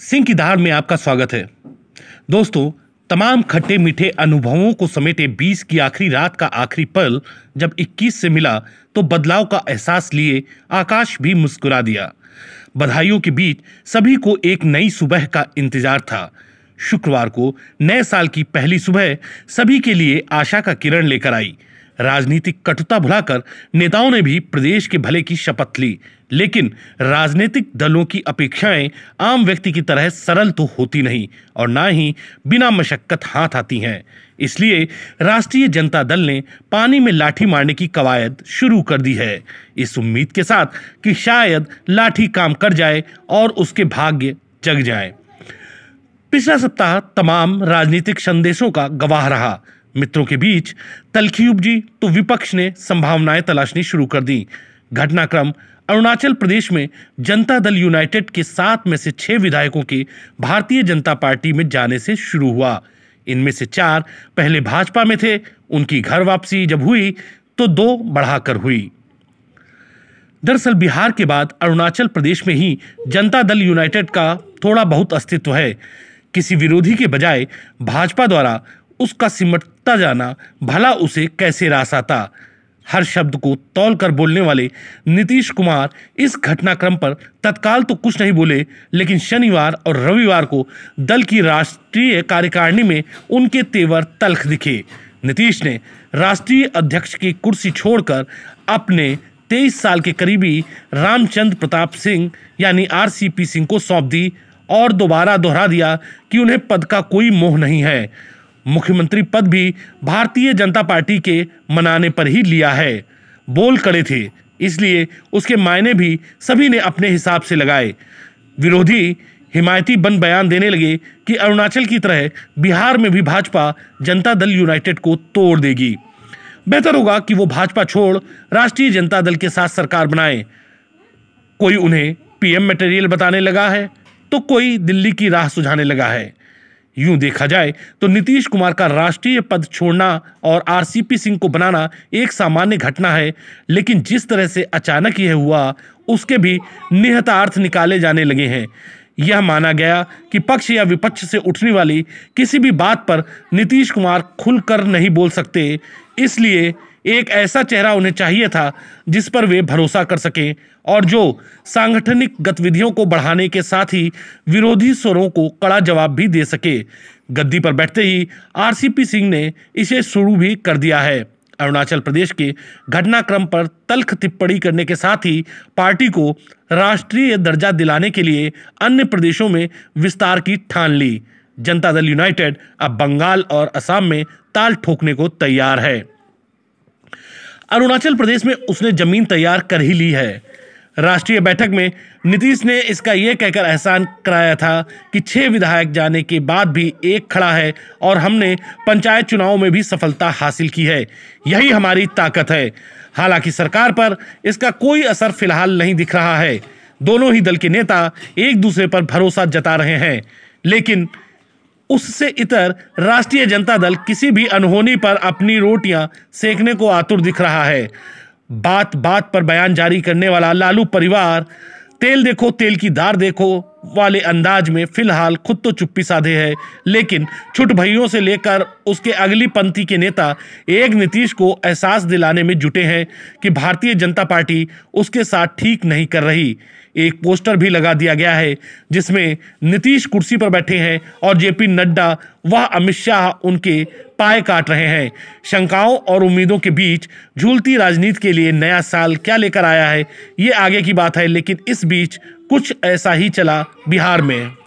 सिंह की धार में आपका स्वागत है। दोस्तों, तमाम खट्टे मीठे अनुभवों को समेटे 20 की आखिरी रात का आखिरी पल जब 21 से मिला तो बदलाव का एहसास लिए आकाश भी मुस्कुरा दिया। बधाइयों के बीच सभी को एक नई सुबह का इंतज़ार था। शुक्रवार को नए साल की पहली सुबह सभी के लिए आशा का किरण लेकर आई। राजनीतिक कटुता भुलाकर नेताओं ने भी प्रदेश के भले की शपथ ली। लेकिन राजनीतिक दलों की अपेक्षाएँ आम व्यक्ति की तरह सरल तो होती नहीं और ना ही बिना मशक्कत हाथ आती हैं। इसलिए राष्ट्रीय जनता दल ने पानी में लाठी मारने की कवायद शुरू कर दी है। इस उम्मीद के साथ कि शायद लाठी काम कर जाए और उसके भाग्य जग जाए। पिछला सप्ताह तमाम राजनीतिक संदेशों का गवाह रहा। मित्रों के बीच तलखी उपजी तो विपक्ष ने संभावनाएँ तलाशनी शुरू कर दी। घटनाक्रम अरुणाचल प्रदेश में जनता दल यूनाइटेड के सात में से छह विधायकों के भारतीय जनता पार्टी में जाने से शुरू हुआ। इनमें से चार पहले भाजपा में थे, उनकी घर वापसी जब हुई तो दो बढ़ाकर हुई। दरअसल बिहार के बाद अरुणाचल प्रदेश में ही जनता दल यूनाइटेड का थोड़ा बहुत अस्तित्व है। किसी विरोधी के बजाय भाजपा द्वारा उसका सिमटता जाना भला उसे कैसे रास आता। हर शब्द को तौल कर बोलने वाले नीतीश कुमार इस घटनाक्रम पर तत्काल तो कुछ नहीं बोले, लेकिन शनिवार और रविवार को दल की राष्ट्रीय कार्यकारिणी में उनके तेवर तल्ख दिखे। नीतीश ने राष्ट्रीय अध्यक्ष की कुर्सी छोड़कर अपने तेईस साल के करीबी रामचंद्र प्रताप सिंह यानी आरसीपी सिंह को सौंप दी और दोबारा दोहरा दिया कि उन्हें पद का कोई मोह नहीं है। मुख्यमंत्री पद भी भारतीय जनता पार्टी के मनाने पर ही लिया है। बोल कड़े थे, इसलिए उसके मायने भी सभी ने अपने हिसाब से लगाए। विरोधी हिमायती बन बयान देने लगे कि अरुणाचल की तरह बिहार में भी भाजपा जनता दल यूनाइटेड को तोड़ देगी। बेहतर होगा कि वो भाजपा छोड़ राष्ट्रीय जनता दल के साथ सरकार बनाए। कोई उन्हें पीएम मटेरियल बताने लगा है तो कोई दिल्ली की राह सुझाने लगा है। यूँ देखा जाए तो नीतीश कुमार का राष्ट्रीय पद छोड़ना और आरसीपी सिंह को बनाना एक सामान्य घटना है, लेकिन जिस तरह से अचानक यह हुआ, उसके भी निहतार्थ निकाले जाने लगे हैं। यह माना गया कि पक्ष या विपक्ष से उठने वाली किसी भी बात पर नीतीश कुमार खुलकर नहीं बोल सकते, इसलिए एक ऐसा चेहरा उन्हें चाहिए था जिस पर वे भरोसा कर सकें और जो सांगठनिक गतिविधियों को बढ़ाने के साथ ही विरोधी स्वरों को कड़ा जवाब भी दे सके। गद्दी पर बैठते ही आरसीपी सिंह ने इसे शुरू भी कर दिया है। अरुणाचल प्रदेश के घटनाक्रम पर तल्ख टिप्पणी करने के साथ ही पार्टी को राष्ट्रीय दर्जा दिलाने के लिए अन्य प्रदेशों में विस्तार की ठान ली। जनता दल यूनाइटेड अब बंगाल और असम में ताल ठोकने को तैयार है। अरुणाचल प्रदेश में उसने ज़मीन तैयार कर ही ली है। राष्ट्रीय बैठक में नीतीश ने इसका यह कहकर एहसान कराया था कि छह विधायक जाने के बाद भी एक खड़ा है और हमने पंचायत चुनाव में भी सफलता हासिल की है। यही हमारी ताकत है। हालाँकि सरकार पर इसका कोई असर फ़िलहाल नहीं दिख रहा है। दोनों ही दल के नेता एक दूसरे पर भरोसा जता रहे हैं। लेकिन उससे इतर राष्ट्रीय जनता दल किसी भी अनहोनी पर अपनी रोटियाँ सेकने को आतुर दिख रहा है। बात बात पर बयान जारी करने वाला लालू परिवार, तेल देखो, तेल की दार देखो वाले अंदाज में फ़िलहाल खुद तो चुप्पी साधे है, लेकिन छुट भैयों से लेकर उसके अगली पंक्ति के नेता एक नीतीश को एहसास दिलाने में जुटे हैं कि भारतीय जनता पार्टी उसके साथ ठीक नहीं कर रही। एक पोस्टर भी लगा दिया गया है, जिसमें नीतीश कुर्सी पर बैठे हैं और जेपी नड्डा, वह अमित शाह उनके पाए काट रहे हैं। शंकाओं और उम्मीदों के बीच झूलती राजनीति के लिए नया साल क्या लेकर आया है, ये आगे की बात है, लेकिन इस बीच कुछ ऐसा ही चला बिहार में।